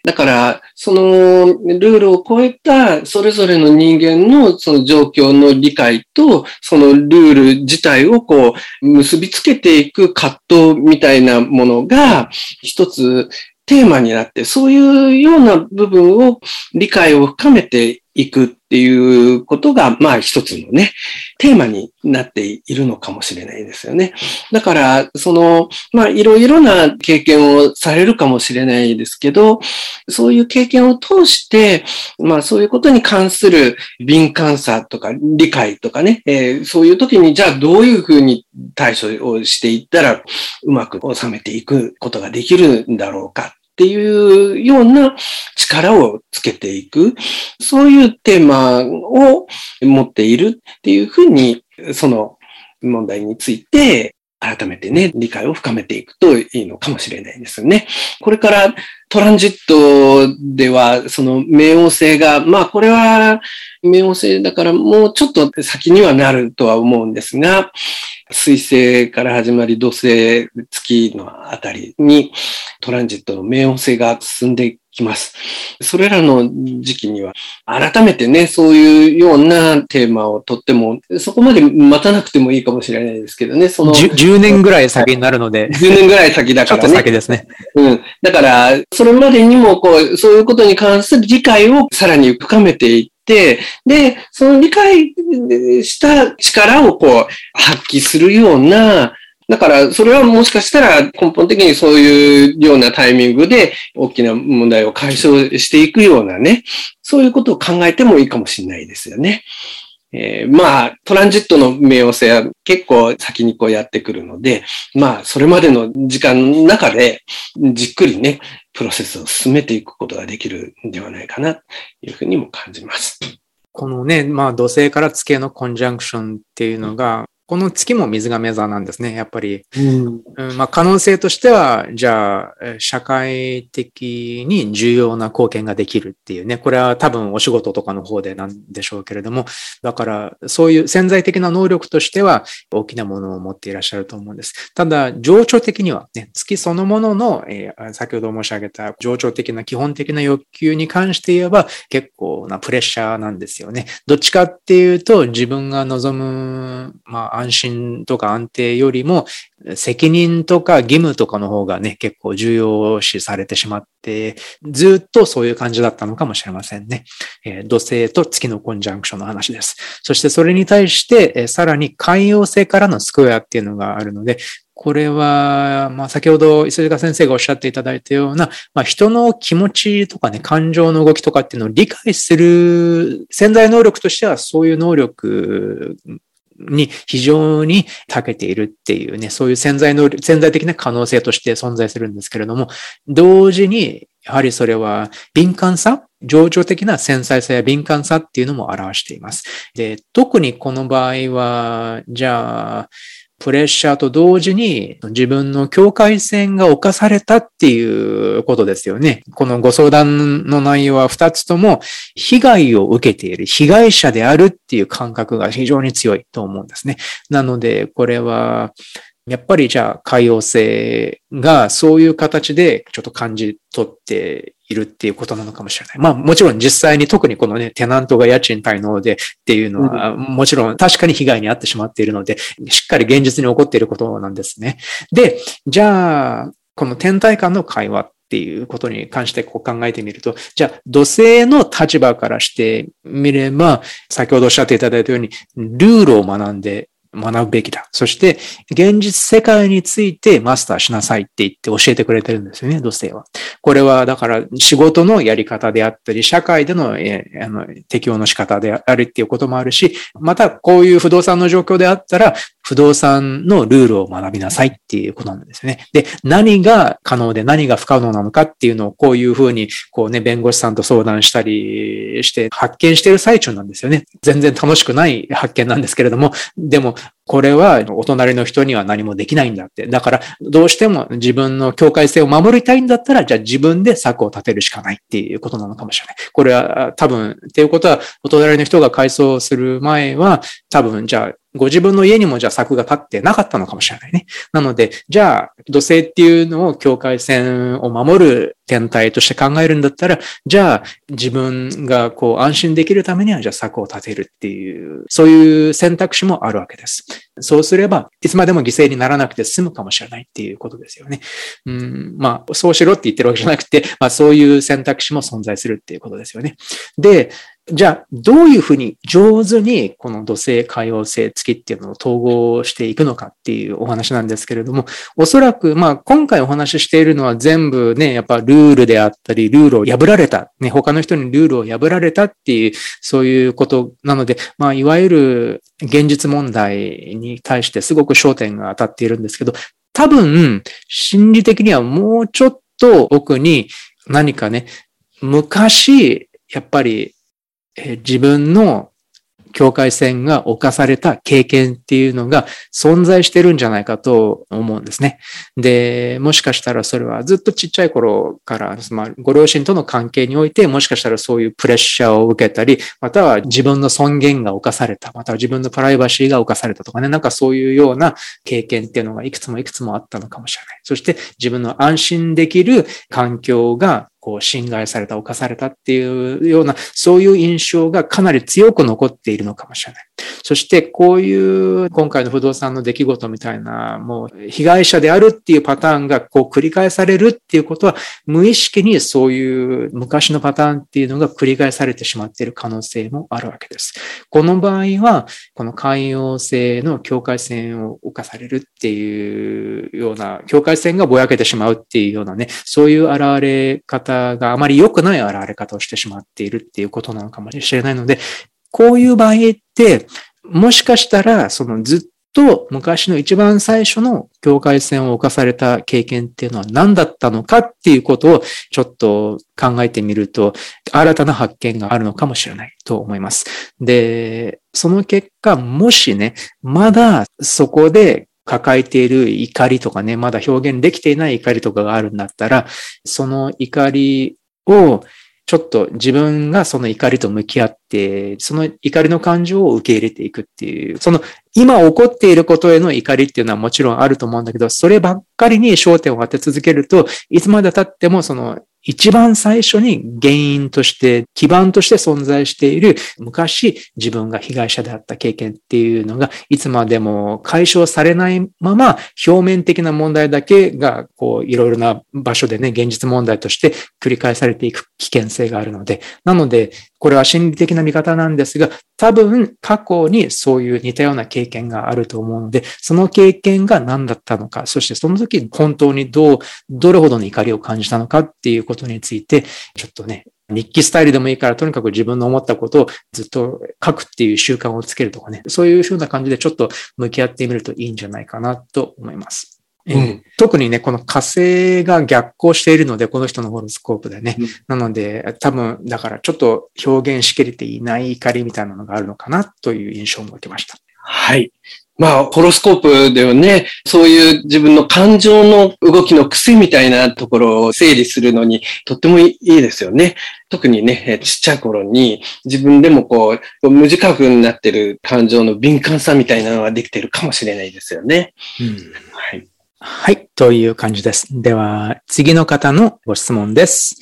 だから、そのルールを超えたそれぞれの人間のその状況の理解と、そのルール自体をこう結びつけていく葛藤みたいなものが一つテーマになって、そういうような部分を理解を深めていくっていうことが、まあ一つのね、テーマになっているのかもしれないですよね。だから、その、まあいろいろな経験をされるかもしれないですけど、そういう経験を通して、まあそういうことに関する敏感さとか理解とかね、えー、そういう時にじゃあどういうふうに対処をしていったらうまく収めていくことができるんだろうかっていうような力をつけていく、そういうテーマを持っているっていうふうに、その問題について改めてね、理解を深めていくといいのかもしれないですよね。これからトランジットでは、その冥王星が、まあこれは冥王星だからもうちょっと先にはなるとは思うんですが、水星から始まり土星、月のあたりにトランジットの冥王星が進んできます。それらの時期には、改めてね、そういうようなテーマをとっても、そこまで待たなくてもいいかもしれないですけどね、その。10, 10年ぐらい先になるので。10年ぐらい先だからね。ちょっと先ですね。うん。だから、それまでにも、こう、そういうことに関する理解をさらに深めていって、で、その理解した力をこう、発揮するような、だから、それはもしかしたら根本的にそういうようなタイミングで大きな問題を解消していくようなね、そういうことを考えてもいいかもしれないですよね。えー、まあ、トランジットの冥王星は結構先にこうやってくるので、まあ、それまでの時間の中でじっくりね、プロセスを進めていくことができるんではないかな、というふうにも感じます。このね、まあ、土星から月のコンジャンクションっていうのが、この月も水亀座なんですね、やっぱり。うんうん、まあ、可能性としては、じゃあ、社会的に重要な貢献ができるっていうね、これは多分お仕事とかの方でなんでしょうけれども、だから、そういう潜在的な能力としては大きなものを持っていらっしゃると思うんです。ただ、情緒的にはね、月そのものの、えー、先ほど申し上げた情緒的な基本的な欲求に関して言えば結構なプレッシャーなんですよね。どっちかっていうと、自分が望む、まあ、安心とか安定よりも責任とか義務とかの方がね、結構重要視されてしまって、ずっとそういう感じだったのかもしれませんね。えー、土星と月のコンジャンクションの話です。そしてそれに対して、えー、さらに海洋星からのスクエアっていうのがあるので、これは、まあ、先ほど、磯塚先生がおっしゃっていただいたような、まあ、人の気持ちとかね、感情の動きとかっていうのを理解する潜在能力としては、そういう能力に非常に長けているっていうね、そういう潜在の、潜在的な可能性として存在するんですけれども、同時に、やはりそれは敏感さ情緒的な繊細さや敏感さっていうのも表しています。で、特にこの場合は、じゃあ、プレッシャーと同時に自分の境界線が犯されたっていうことですよね。このご相談の内容は二つとも被害を受けている、被害者であるっていう感覚が非常に強いと思うんですね。なので、これはやっぱりじゃあ海洋性がそういう形でちょっと感じ取っているっていうことなのかもしれない。まあもちろん実際に特にこのね、テナントが家賃滞納でっていうのは、もちろん確かに被害に遭ってしまっているので、しっかり現実に起こっていることなんですね。で、じゃあ、この天体間の会話っていうことに関してこう考えてみると、じゃあ土星の立場からしてみれば、先ほどおっしゃっていただいたように、ルールを学んで学ぶべきだ。そして、現実世界についてマスターしなさいって言って教えてくれてるんですよね、土星は。これは、だから仕事のやり方であったり、社会でのえあの適用の仕方であるっていうこともあるし、またこういう不動産の状況であったら、不動産のルールを学びなさいっていうことなんですね。で、何が可能で何が不可能なのかっていうのをこういうふうに、こうね、弁護士さんと相談したりして発見してる最中なんですよね。全然楽しくない発見なんですけれども、でも、これはお隣の人には何もできないんだって。だから、どうしても自分の境界線を守りたいんだったら、じゃあ自分で策を立てるしかないっていうことなのかもしれない。これは多分、っていうことは、お隣の人が改装する前は、多分、じゃあご自分の家にもじゃあ柵が立ってなかったのかもしれないね。なので、じゃあ土星っていうのを境界線を守る天体として考えるんだったら、じゃあ自分がこう安心できるためにはじゃあ柵を立てるっていう、そういう選択肢もあるわけです。そうすれば、いつまでも犠牲にならなくて済むかもしれないっていうことですよね。うん、まあ、そうしろって言ってるわけじゃなくて、まあそういう選択肢も存在するっていうことですよね。で、じゃあ、どういうふうに上手にこの土星、海王星、月っていうのを統合していくのかっていうお話なんですけれども、おそらく、まあ、今回お話ししているのは全部ね、やっぱルールであったり、ルールを破られた、ね、他の人にルールを破られたっていう、そういうことなので、まあ、いわゆる現実問題に対してすごく焦点が当たっているんですけど、多分、心理的にはもうちょっと奥に何かね、昔、やっぱりえ自分の境界線が侵された経験っていうのが存在してるんじゃないかと思うんですね。で、もしかしたらそれはずっとちっちゃい頃から、まあ、ご両親との関係において、もしかしたらそういうプレッシャーを受けたり、または自分の尊厳が侵された、または自分のプライバシーが侵されたとかね、なんかそういうような経験っていうのがいくつもいくつもあったのかもしれない。そして自分の安心できる環境がこう侵害された、犯されたっていうような、そういう印象がかなり強く残っているのかもしれない。そしてこういう今回の不動産の出来事みたいな、もう被害者であるっていうパターンがこう繰り返されるっていうことは、無意識にそういう昔のパターンっていうのが繰り返されてしまっている可能性もあるわけです。この場合は、この寛容性の境界線を犯されるっていうような、境界線がぼやけてしまうっていうようなね、そういう現れ方があまり良くない現れ方をしてしまっているっていうことなのかもしれないので、こういう場合って、もしかしたら、そのずっと昔の一番最初の境界線を犯された経験っていうのは何だったのかっていうことをちょっと考えてみると、新たな発見があるのかもしれないと思います。で、その結果、もしね、まだそこで抱えている怒りとかね、まだ表現できていない怒りとかがあるんだったら、その怒りをちょっと自分がその怒りと向き合って、その怒りの感情を受け入れていくっていう、その今起こっていることへの怒りっていうのはもちろんあると思うんだけど、そればっかりに焦点を当て続けると、いつまで経ってもその一番最初に原因として、基盤として存在している昔自分が被害者であった経験っていうのがいつまでも解消されないまま表面的な問題だけがこういろいろな場所でね、現実問題として繰り返されていく危険性があるので、なのでこれは心理的な見方なんですが、多分過去にそういう似たような経験があると思うので、その経験が何だったのか、そしてその時本当にどう、どれほどの怒りを感じたのかっていうことについて、ちょっとね、日記スタイルでもいいから、とにかく自分の思ったことをずっと書くっていう習慣をつけるとかね、そういうふうな感じでちょっと向き合ってみるといいんじゃないかなと思います。うん、特にね、この火星が逆行しているので、この人のホロスコープでね。うん、なので、多分、だからちょっと表現しきれていない怒りみたいなのがあるのかなという印象も受けました。はい。まあ、ホロスコープではね、そういう自分の感情の動きの癖みたいなところを整理するのにとってもいいですよね。特にね、ちっちゃい頃に自分でもこう、無自覚になってる感情の敏感さみたいなのができてるかもしれないですよね。うん、はい。はい、という感じです。では、次の方のご質問です。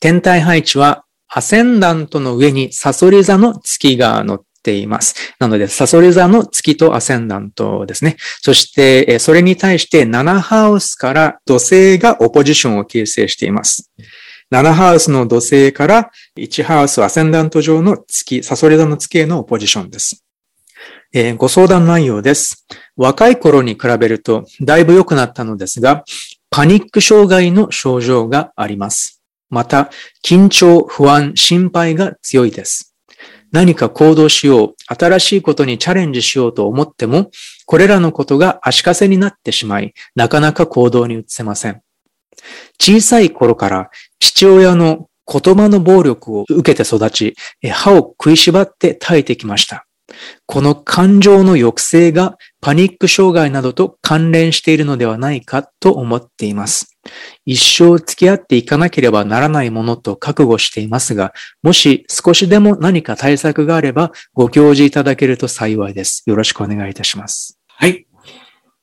天体配置は、アセンダントの上にサソリ座の月が乗っています。なので、サソリ座の月とアセンダントですね。そして、それに対して7ハウスから土星がオポジションを形成しています。7ハウスの土星から1ハウスアセンダント上の月、サソリ座の月へのオポジションです。えー、ご相談内容です。若い頃に比べるとだいぶ良くなったのですが、パニック障害の症状があります。また、緊張、不安、心配が強いです。何か行動しよう、新しいことにチャレンジしようと思っても、これらのことが足かせになってしまい、なかなか行動に移せません。小さい頃から父親の言葉の暴力を受けて育ち、歯を食いしばって耐えてきました。この感情の抑制がパニック障害などと関連しているのではないかと思っています。一生付き合っていかなければならないものと覚悟していますが、もし少しでも何か対策があればご教示いただけると幸いです。よろしくお願いいたします。はい。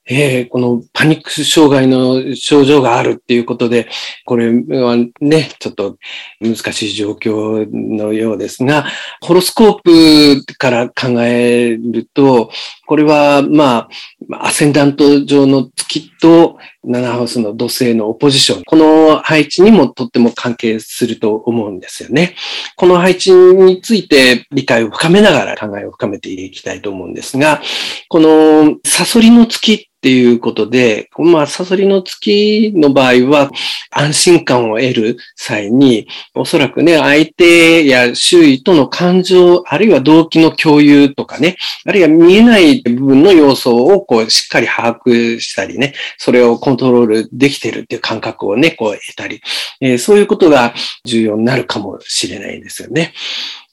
えー、このパニック障害の症状があるっていうことで、これはね、ちょっと難しい状況のようですが、ホロスコープから考えると、これは、まあ、アセンダント上の月と7ハウスの土星のオポジション、この配置にもとっても関係すると思うんですよね。この配置について理解を深めながら考えを深めていきたいと思うんですが、このサソリの月っていうことで、まあ、サソリの月の場合は、安心感を得る際に、おそらくね、相手や周囲との感情、あるいは動機の共有とかね、あるいは見えない部分の要素をこう、しっかり把握したりね、それをコントロールできてるっていう感覚をね、こう、得たり、えー、そういうことが重要になるかもしれないですよね。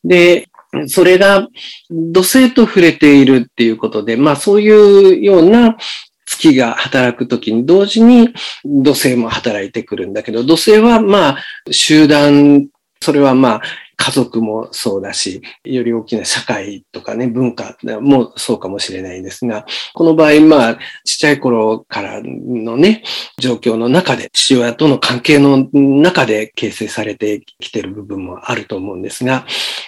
で、それが土星と触れているっていうことで、まあそういうような月が働くときに同時に土星も働いてくるんだけど、土星はまあ集団、それはまあ家族もそうだし、より大きな社会とかね、文化もそうかもしれないんですが、この場合、まあ、ちっちゃい頃からのね、状況の中で、父親との関係の中で形成されてきてる部分もあると思うんですが、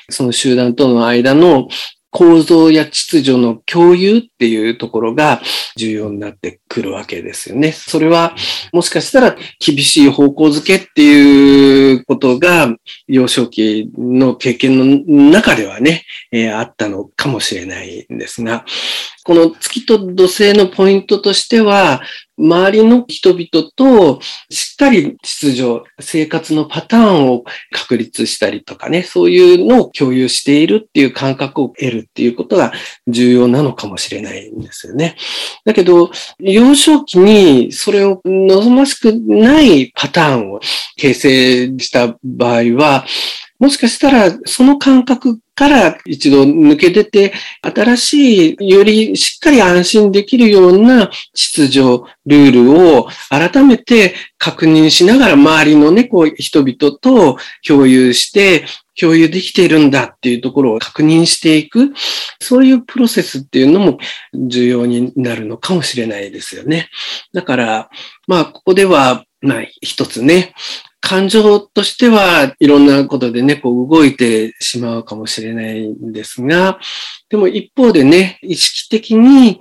その集団との間の構造や秩序の共有っていうところが重要になってくるわけですよね。それはもしかしたら厳しい方向づけっていうことが幼少期の経験の中ではね、えー、あったのかもしれないんですが、この月と土星のポイントとしては、周りの人々としっかり秩序、生活のパターンを確立したりとかね、そういうのを共有しているっていう感覚を得るっていうことが重要なのかもしれないんですよね。だけど、幼少期にそれを望ましくないパターンを形成した場合は、もしかしたらその感覚から一度抜け出て、新しい、よりしっかり安心できるような秩序、ルールを改めて確認しながら周りのね、こう人々と共有して、共有できているんだっていうところを確認していく、そういうプロセスっていうのも重要になるのかもしれないですよね。だから、まあ、ここでは、まあ、一つね、感情としてはいろんなことでね、こう動いてしまうかもしれないんですが、でも一方でね、意識的に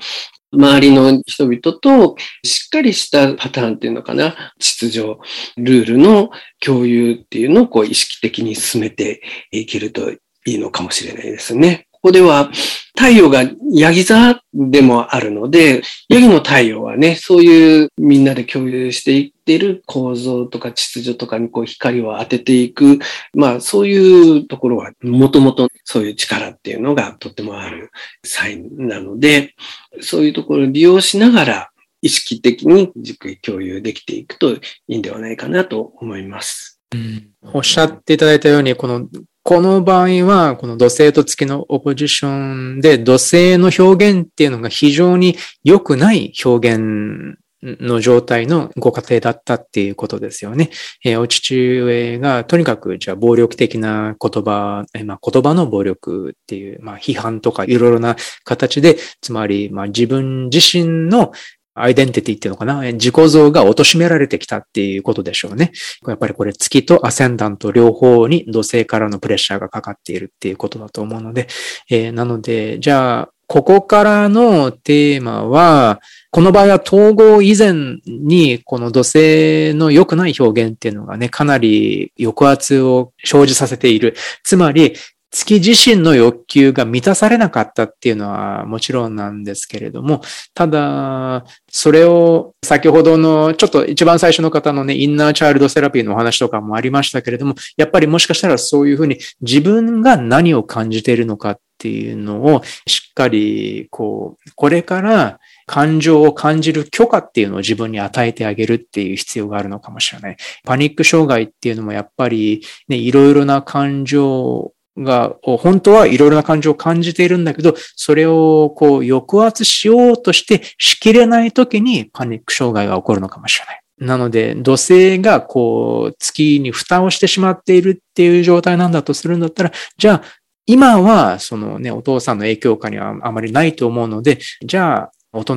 周りの人々としっかりしたパターンっていうのかな、秩序、ルールの共有っていうのをこう意識的に進めていけるといいのかもしれないですね。ここでは太陽がヤギ座でもあるので、ヤギの太陽はね、そういうみんなで共有していっている構造とか秩序とかにこう光を当てていく、まあそういうところはもともとそういう力っていうのがとってもあるサインなので、そういうところを利用しながら意識的に軸位共有できていくといいんではないかなと思います。うん、おっしゃっていただいたように、このこの場合は、この土星と月のオポジションで、土星の表現っていうのが非常に良くない表現の状態のご家庭だったっていうことですよね。えー、お父上がとにかくじゃあ暴力的な言葉、えー、まあ、言葉の暴力っていう、まあ、批判とかいろいろな形で、つまり、まあ、自分自身のアイデンティティっていうのかな？自己像が貶められてきたっていうことでしょうね。やっぱりこれ月とアセンダント両方に土星からのプレッシャーがかかっているっていうことだと思うので、えー、なので、じゃあ、ここからのテーマは、この場合は統合以前にこの土星の良くない表現っていうのがね、かなり抑圧を生じさせている。つまり、月自身の欲求が満たされなかったっていうのはもちろんなんですけれども、ただ、それを先ほどのちょっと一番最初の方のね、インナーチャイルドセラピーのお話とかもありましたけれども、やっぱりもしかしたらそういうふうに自分が何を感じているのかっていうのをしっかり、こう、これから感情を感じる許可っていうのを自分に与えてあげるっていう必要があるのかもしれない。パニック障害っていうのもやっぱりね、いろいろな感情が、本当はいろいろな感情を感じているんだけど、それをこう抑圧しようとしてしきれない時にパニック障害が起こるのかもしれない。なので、土星がこう月に蓋をしてしまっているっていう状態なんだとするんだったら、じゃあ今はそのね、お父さんの影響下にはあまりないと思うので、じゃあ大人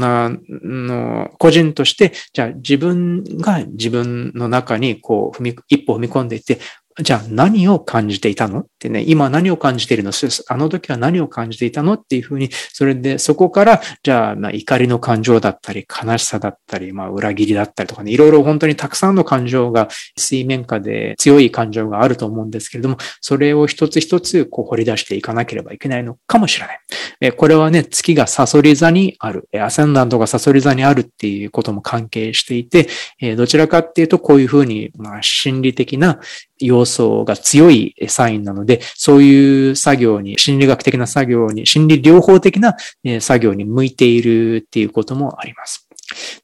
の個人として、じゃあ自分が自分の中にこう踏み、一歩踏み込んでいって、じゃあ何を感じていたのってね、今何を感じているの？あの時は何を感じていたのっていうふうに、それでそこから、じゃあ、怒りの感情だったり、悲しさだったり、まあ、裏切りだったりとかね、いろいろ本当にたくさんの感情が水面下で強い感情があると思うんですけれども、それを一つ一つこう掘り出していかなければいけないのかもしれない。これはね、月がサソリ座にある、アセンダントがサソリ座にあるっていうことも関係していて、どちらかっていうとこういうふうに、まあ、心理的な要素が強いサインなので、そういう作業に、心理学的な作業に、心理療法的な作業に向いているっていうこともあります。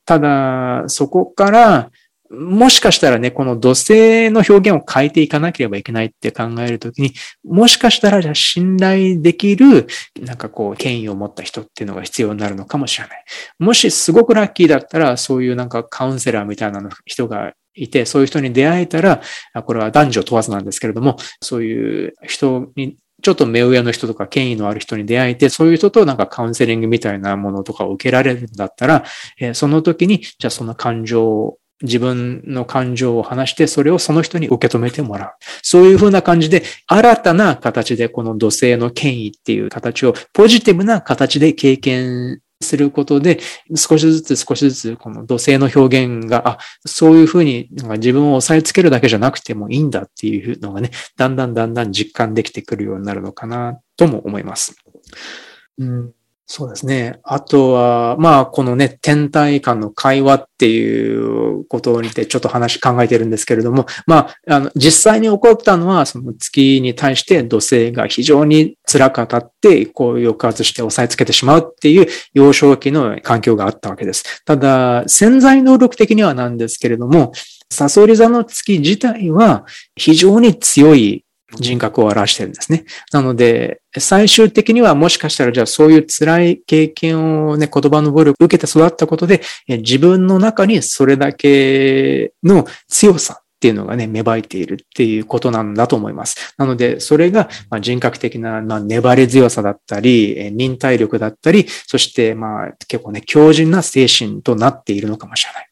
ただ、そこから、もしかしたらね、この土星の表現を変えていかなければいけないって考えるときに、もしかしたらじゃ信頼できる、なんかこう、権威を持った人っていうのが必要になるのかもしれない。もしすごくラッキーだったら、そういうなんかカウンセラーみたいな人がいて、そういう人に出会えたら、これは男女問わずなんですけれども、そういう人にちょっと目上の人とか権威のある人に出会えて、そういう人となんかカウンセリングみたいなものとかを受けられるんだったら、えその時に、じゃあその感情を自分の感情を話して、それをその人に受け止めてもらう。そういうふうな感じで、新たな形でこの土星の権威っていう形をポジティブな形で経験することで、少しずつ少しずつこの土星の表現が、あ、そういうふうになんか自分を押さえつけるだけじゃなくてもいいんだっていうのがね、だんだんだんだん実感できてくるようになるのかなとも思います。うんそうですね。あとは、まあ、このね、天体間の会話っていうことにてちょっと話考えてるんですけれども、まあ、あの、実際に起こったのは、その月に対して土星が非常に辛く当たって、こう抑圧して押さえつけてしまうっていう幼少期の環境があったわけです。ただ、潜在能力的にはなんですけれども、サソリ座の月自体は非常に強い人格を表してるんですね。なので、最終的にはもしかしたらじゃあそういう辛い経験をね、言葉の暴力を受けて育ったことで、自分の中にそれだけの強さっていうのがね、芽生えているっていうことなんだと思います。なので、それが人格的なま粘り強さだったり、忍耐力だったり、そしてまあ結構ね、強靭な精神となっているのかもしれない。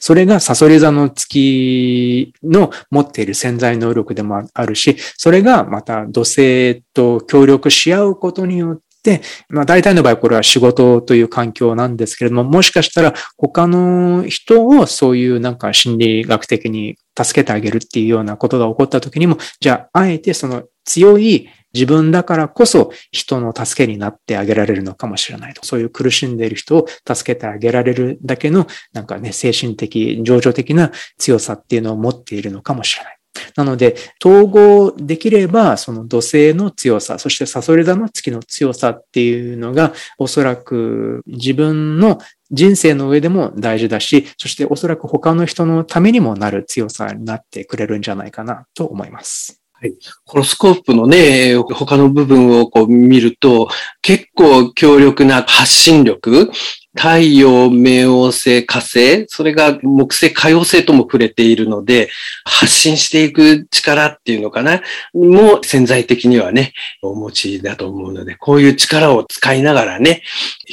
それがサソリ座の月の持っている潜在能力でもあるし、それがまた土星と協力し合うことによって、まあ大体の場合これは仕事という環境なんですけれども、もしかしたら他の人をそういうなんか心理学的に助けてあげるっていうようなことが起こった時にも、じゃああえてその強い自分だからこそ人の助けになってあげられるのかもしれないと。そういう苦しんでいる人を助けてあげられるだけの、なんかね、精神的、情緒的な強さっていうのを持っているのかもしれない。なので、統合できれば、その土星の強さ、そしてサソリ座の月の強さっていうのが、おそらく自分の人生の上でも大事だし、そしておそらく他の人のためにもなる強さになってくれるんじゃないかなと思います。はい。ホロスコープのね、他の部分をこう見ると、結構強力な発信力、太陽、冥王星、火星、それが木星、海王星とも触れているので、発信していく力っていうのかな、も潜在的にはね、お持ちだと思うので、こういう力を使いながらね、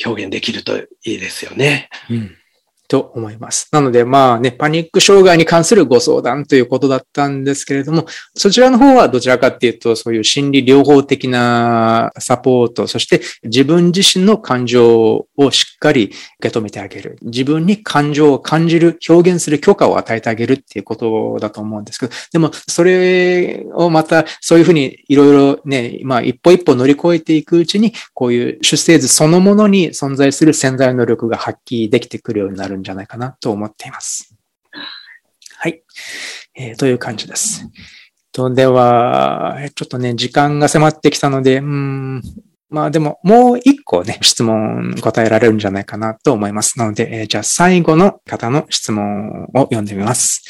表現できるといいですよね。うんと思います。なので、まあね、パニック障害に関するご相談ということだったんですけれども、そちらの方はどちらかっていうと、そういう心理療法的なサポート、そして自分自身の感情をしっかり受け止めてあげる。自分に感情を感じる、表現する許可を与えてあげるっていうことだと思うんですけど、でも、それをまた、そういうふうにいろいろね、まあ一歩一歩乗り越えていくうちに、こういう出生図そのものに存在する潜在能力が発揮できてくるようになるんじゃないかなと思っています。はい。えー、という感じです。と、では、ちょっとね、時間が迫ってきたので、うん、まあでも、もう一個ね、質問答えられるんじゃないかなと思います。なので、えー、じゃあ最後の方の質問を読んでみます。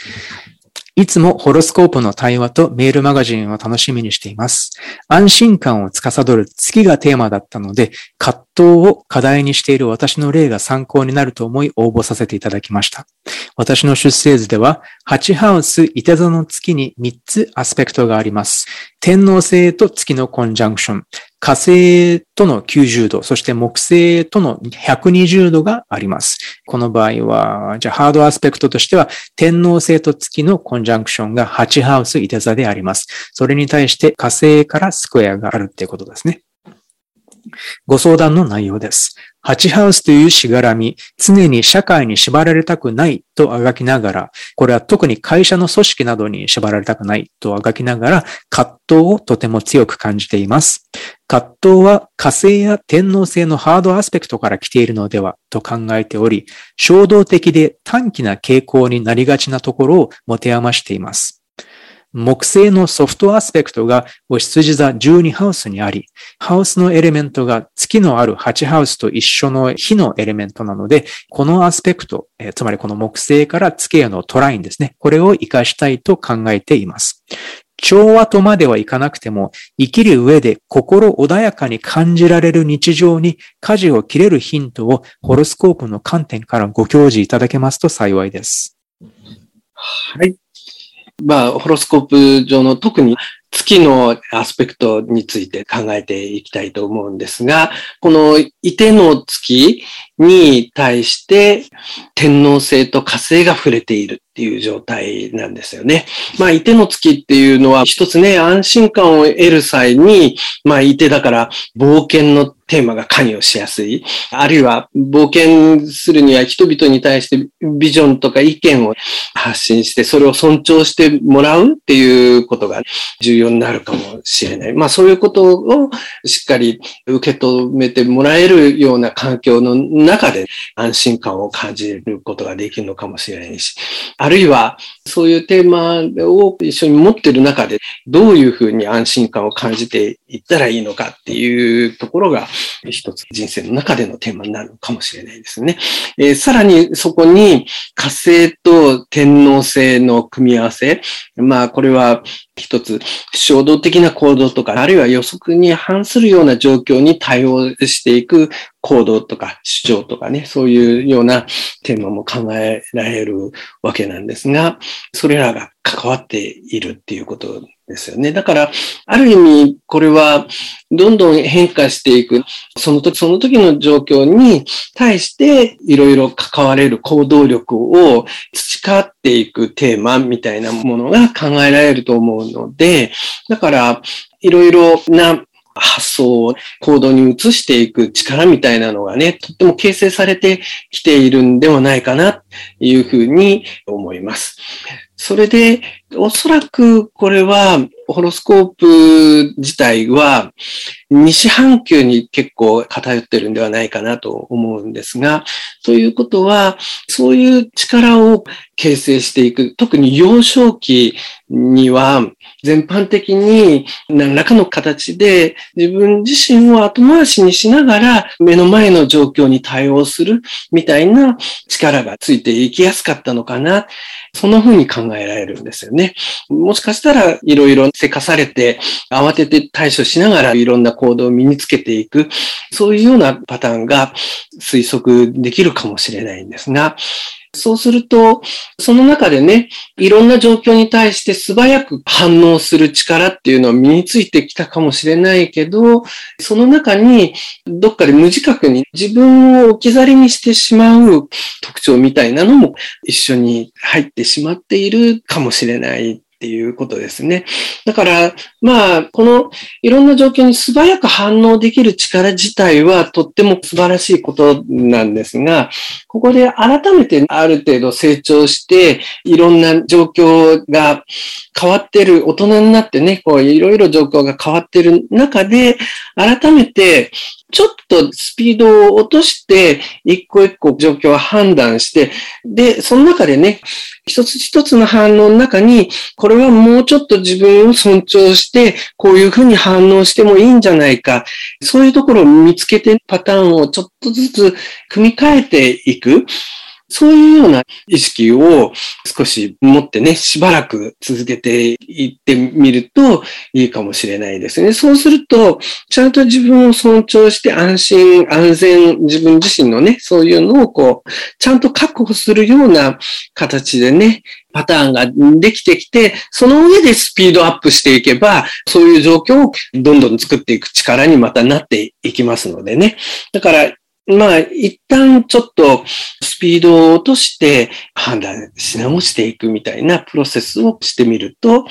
いつもホロスコープの対話とメールマガジンを楽しみにしています。安心感を司る月がテーマだったので、葛藤を課題にしている私の例が参考になると思い応募させていただきました。私の出生図では、8ハウス、いて座の月に3つアスペクトがあります。天皇星と月のコンジャンクション、火星との90度、そして木星との120度があります。この場合は、じゃあハードアスペクトとしては、天皇星と月のコンジャンクションが8ハウス、いて座であります。それに対して火星からスクエアがあるっていうことですね。ご相談の内容です。ハチハウスというしがらみ、常に社会に縛られたくないとあがきながら、これは特に会社の組織などに縛られたくないとあがきながら、葛藤をとても強く感じています。葛藤は火星や天皇星のハードアスペクトから来ているのではと考えており、衝動的で短気な傾向になりがちなところを持て余しています。木星のソフトアスペクトがお羊座12ハウスにあり、ハウスのエレメントが月のある8ハウスと一緒の火のエレメントなので、このアスペクト、えつまりこの木星から月へのトラインですね。これを活かしたいと考えています。調和とまではいかなくても、生きる上で心穏やかに感じられる日常に舵を切れるヒントをホロスコープの観点からご教示いただけますと幸いです。はい。まあ、ホロスコープ上の特に月のアスペクトについて考えていきたいと思うんですが、このいての月に対して天皇星と火星が触れている。っていう状態なんですよね。まあ、いての月っていうのは一つね、安心感を得る際に、まあ、いてだから冒険のテーマが関与しやすい。あるいは冒険するには人々に対してビジョンとか意見を発信して、それを尊重してもらうっていうことが重要になるかもしれない。まあそういうことをしっかり受け止めてもらえるような環境の中で安心感を感じることができるのかもしれないし、あるいはそういうテーマを一緒に持ってる中でどういうふうに安心感を感じていったらいいのかっていうところが一つ人生の中でのテーマになるのかもしれないですね。えー、さらにそこに火星と天皇星の組み合わせ。まあこれは一つ衝動的な行動とか、あるいは予測に反するような状況に対応していく行動とか主張とかね、そういうようなテーマも考えられるわけなんですが、それらが関わっているっていうことですよね。だから、ある意味、これは、どんどん変化していく、その時、その時の状況に対して、いろいろ関われる行動力を培っていくテーマみたいなものが考えられると思うので、だから、いろいろな発想を行動に移していく力みたいなのがね、とっても形成されてきているんではないかな、というふうに思います。それで、おそらくこれは、ホロスコープ自体は、西半球に結構偏ってるんではないかなと思うんですが、ということは、そういう力を形成していく、特に幼少期には、全般的に何らかの形で自分自身を後回しにしながら目の前の状況に対応するみたいな力がついていきやすかったのかな。そんな風に考えられるんですよね。もしかしたらいろいろせかされて慌てて対処しながらいろんな行動を身につけていく、そういうようなパターンが推測できるかもしれないんですが、そうすると、その中でね、いろんな状況に対して素早く反応する力っていうのは身についてきたかもしれないけど、その中にどっかで無自覚に自分を置き去りにしてしまう特徴みたいなのも一緒に入ってしまっているかもしれない。っていうことですね。だから、まあ、このいろんな状況に素早く反応できる力自体はとっても素晴らしいことなんですが、ここで改めてある程度成長して、いろんな状況が変わってる、大人になってね、こういろいろ状況が変わってる中で、改めてちょっとスピードを落として、一個一個状況を判断して、で、その中でね、一つ一つの反応の中に、これはもうちょっと自分を尊重して、こういうふうに反応してもいいんじゃないか。そういうところを見つけてパターンをちょっとずつ組み替えていく。そういうような意識を少し持ってね、しばらく続けていってみるといいかもしれないですね。そうすると、ちゃんと自分を尊重して安心、安全、自分自身のね、そういうのをこう、ちゃんと確保するような形でね、パターンができてきて、その上でスピードアップしていけば、そういう状況をどんどん作っていく力にまたなっていきますのでね。だから、まあ、一旦ちょっとスピードを落として判断し直していくみたいなプロセスをしてみると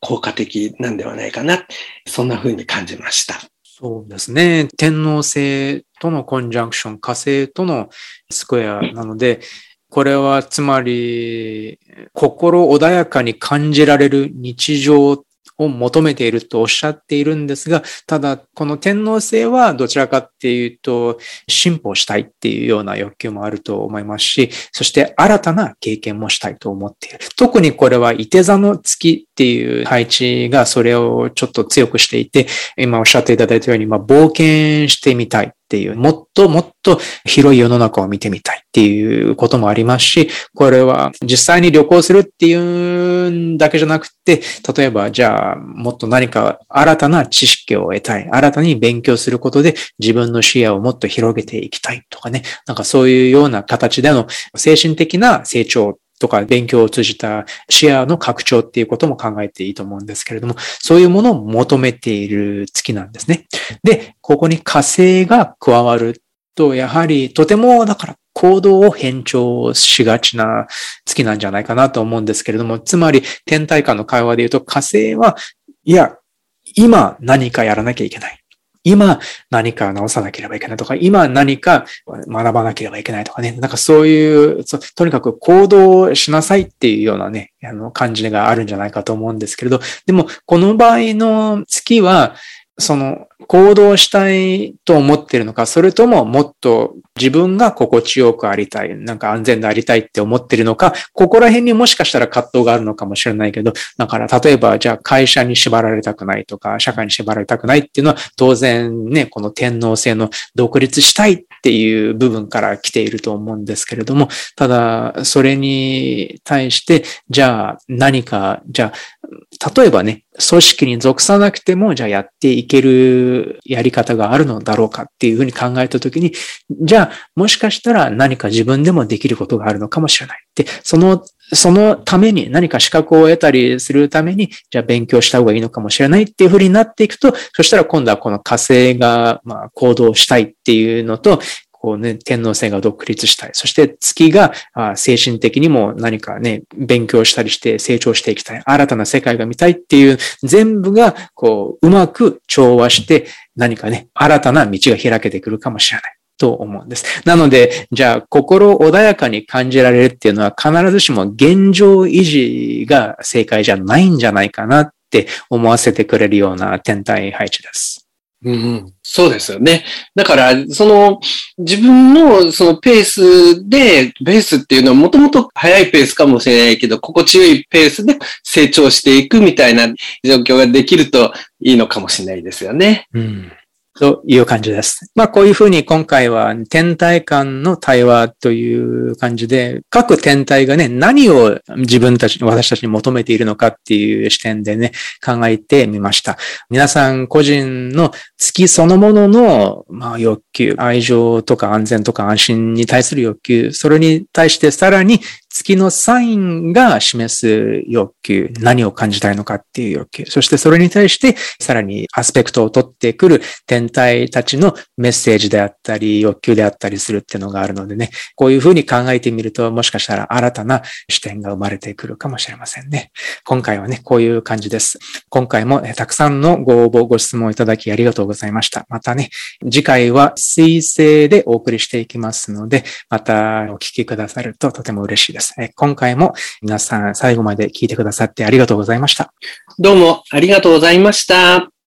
効果的なんではないかな。そんな風に感じました。そうですね。天皇星とのコンジャンクション、火星とのスクエアなので、これはつまり心穏やかに感じられる日常を求めているとおっしゃっているんですが、ただ、この天皇制はどちらかっていうと、進歩したいっていうような欲求もあると思いますし、そして新たな経験もしたいと思っている。特にこれは、伊手座の月っていう配置がそれをちょっと強くしていて、今おっしゃっていただいたように、まあ、冒険してみたい。っていう、もっともっと広い世の中を見てみたいっていうこともありますし、これは実際に旅行するっていうんだけじゃなくて、例えばじゃあもっと何か新たな知識を得たい、新たに勉強することで自分の視野をもっと広げていきたいとかね、なんかそういうような形での精神的な成長とか勉強を通じた視野の拡張っていうことも考えていいと思うんですけれども、そういうものを求めている月なんですね。で、ここに火星が加わると、やはりとてもだから行動を変調しがちな月なんじゃないかなと思うんですけれども、つまり天体間の会話で言うと火星は、いや、今何かやらなきゃいけない。今何か直さなければいけないとか、今何か学ばなければいけないとかね、なんかそういう、とにかく行動しなさいっていうようなね、あの感じがあるんじゃないかと思うんですけれど、でもこの場合の月は、その行動したいと思ってるのか、それとももっと自分が心地よくありたい、なんか安全でありたいって思ってるのか、ここら辺にもしかしたら葛藤があるのかもしれないけど、だから例えばじゃあ会社に縛られたくないとか、社会に縛られたくないっていうのは当然ね、この天皇制の独立したいっていう部分から来ていると思うんですけれども、ただそれに対して、じゃあ何か、じゃあ例えばね、組織に属さなくても、じゃあやっていけるやり方があるのだろうかっていうふうに考えたときに、じゃあもしかしたら何か自分でもできることがあるのかもしれない。で、その、そのために何か資格を得たりするために、じゃあ勉強した方がいいのかもしれないっていうふうになっていくと、そしたら今度はこの火星が、まあ、行動したいっていうのと、こうね、天皇制が独立したい。そして月が精神的にも何かね、勉強したりして成長していきたい。新たな世界が見たいっていう全部がこううまく調和して何かね、新たな道が開けてくるかもしれない。と思うんです。なので、じゃあ、心穏やかに感じられるっていうのは必ずしも現状維持が正解じゃないんじゃないかなって思わせてくれるような天体配置です。うん、そうですよね。だから、その、自分のそのペースで、ペースっていうのはもともと速いペースかもしれないけど、心地よいペースで成長していくみたいな状況ができるといいのかもしれないですよね。うんという感じです。まあこういうふうに今回は天体間の対話という感じで、各天体がね、何を自分たち、私たちに求めているのかっていう視点でね、考えてみました。皆さん個人の月そのものの、まあ、欲求、愛情とか安全とか安心に対する欲求、それに対してさらに月のサインが示す欲求、何を感じたいのかっていう欲求、そしてそれに対してさらにアスペクトを取ってくる天体たちのメッセージであったり、欲求であったりするっていうのがあるのでね、こういうふうに考えてみると、もしかしたら新たな視点が生まれてくるかもしれませんね。今回はね、こういう感じです。今回もたくさんのご応募、ご質問いただきありがとうございました。またね、次回は水星でお送りしていきますので、またお聞きくださるととても嬉しいです。です。今回も皆さん最後まで聞いてくださってありがとうございました。どうもありがとうございました。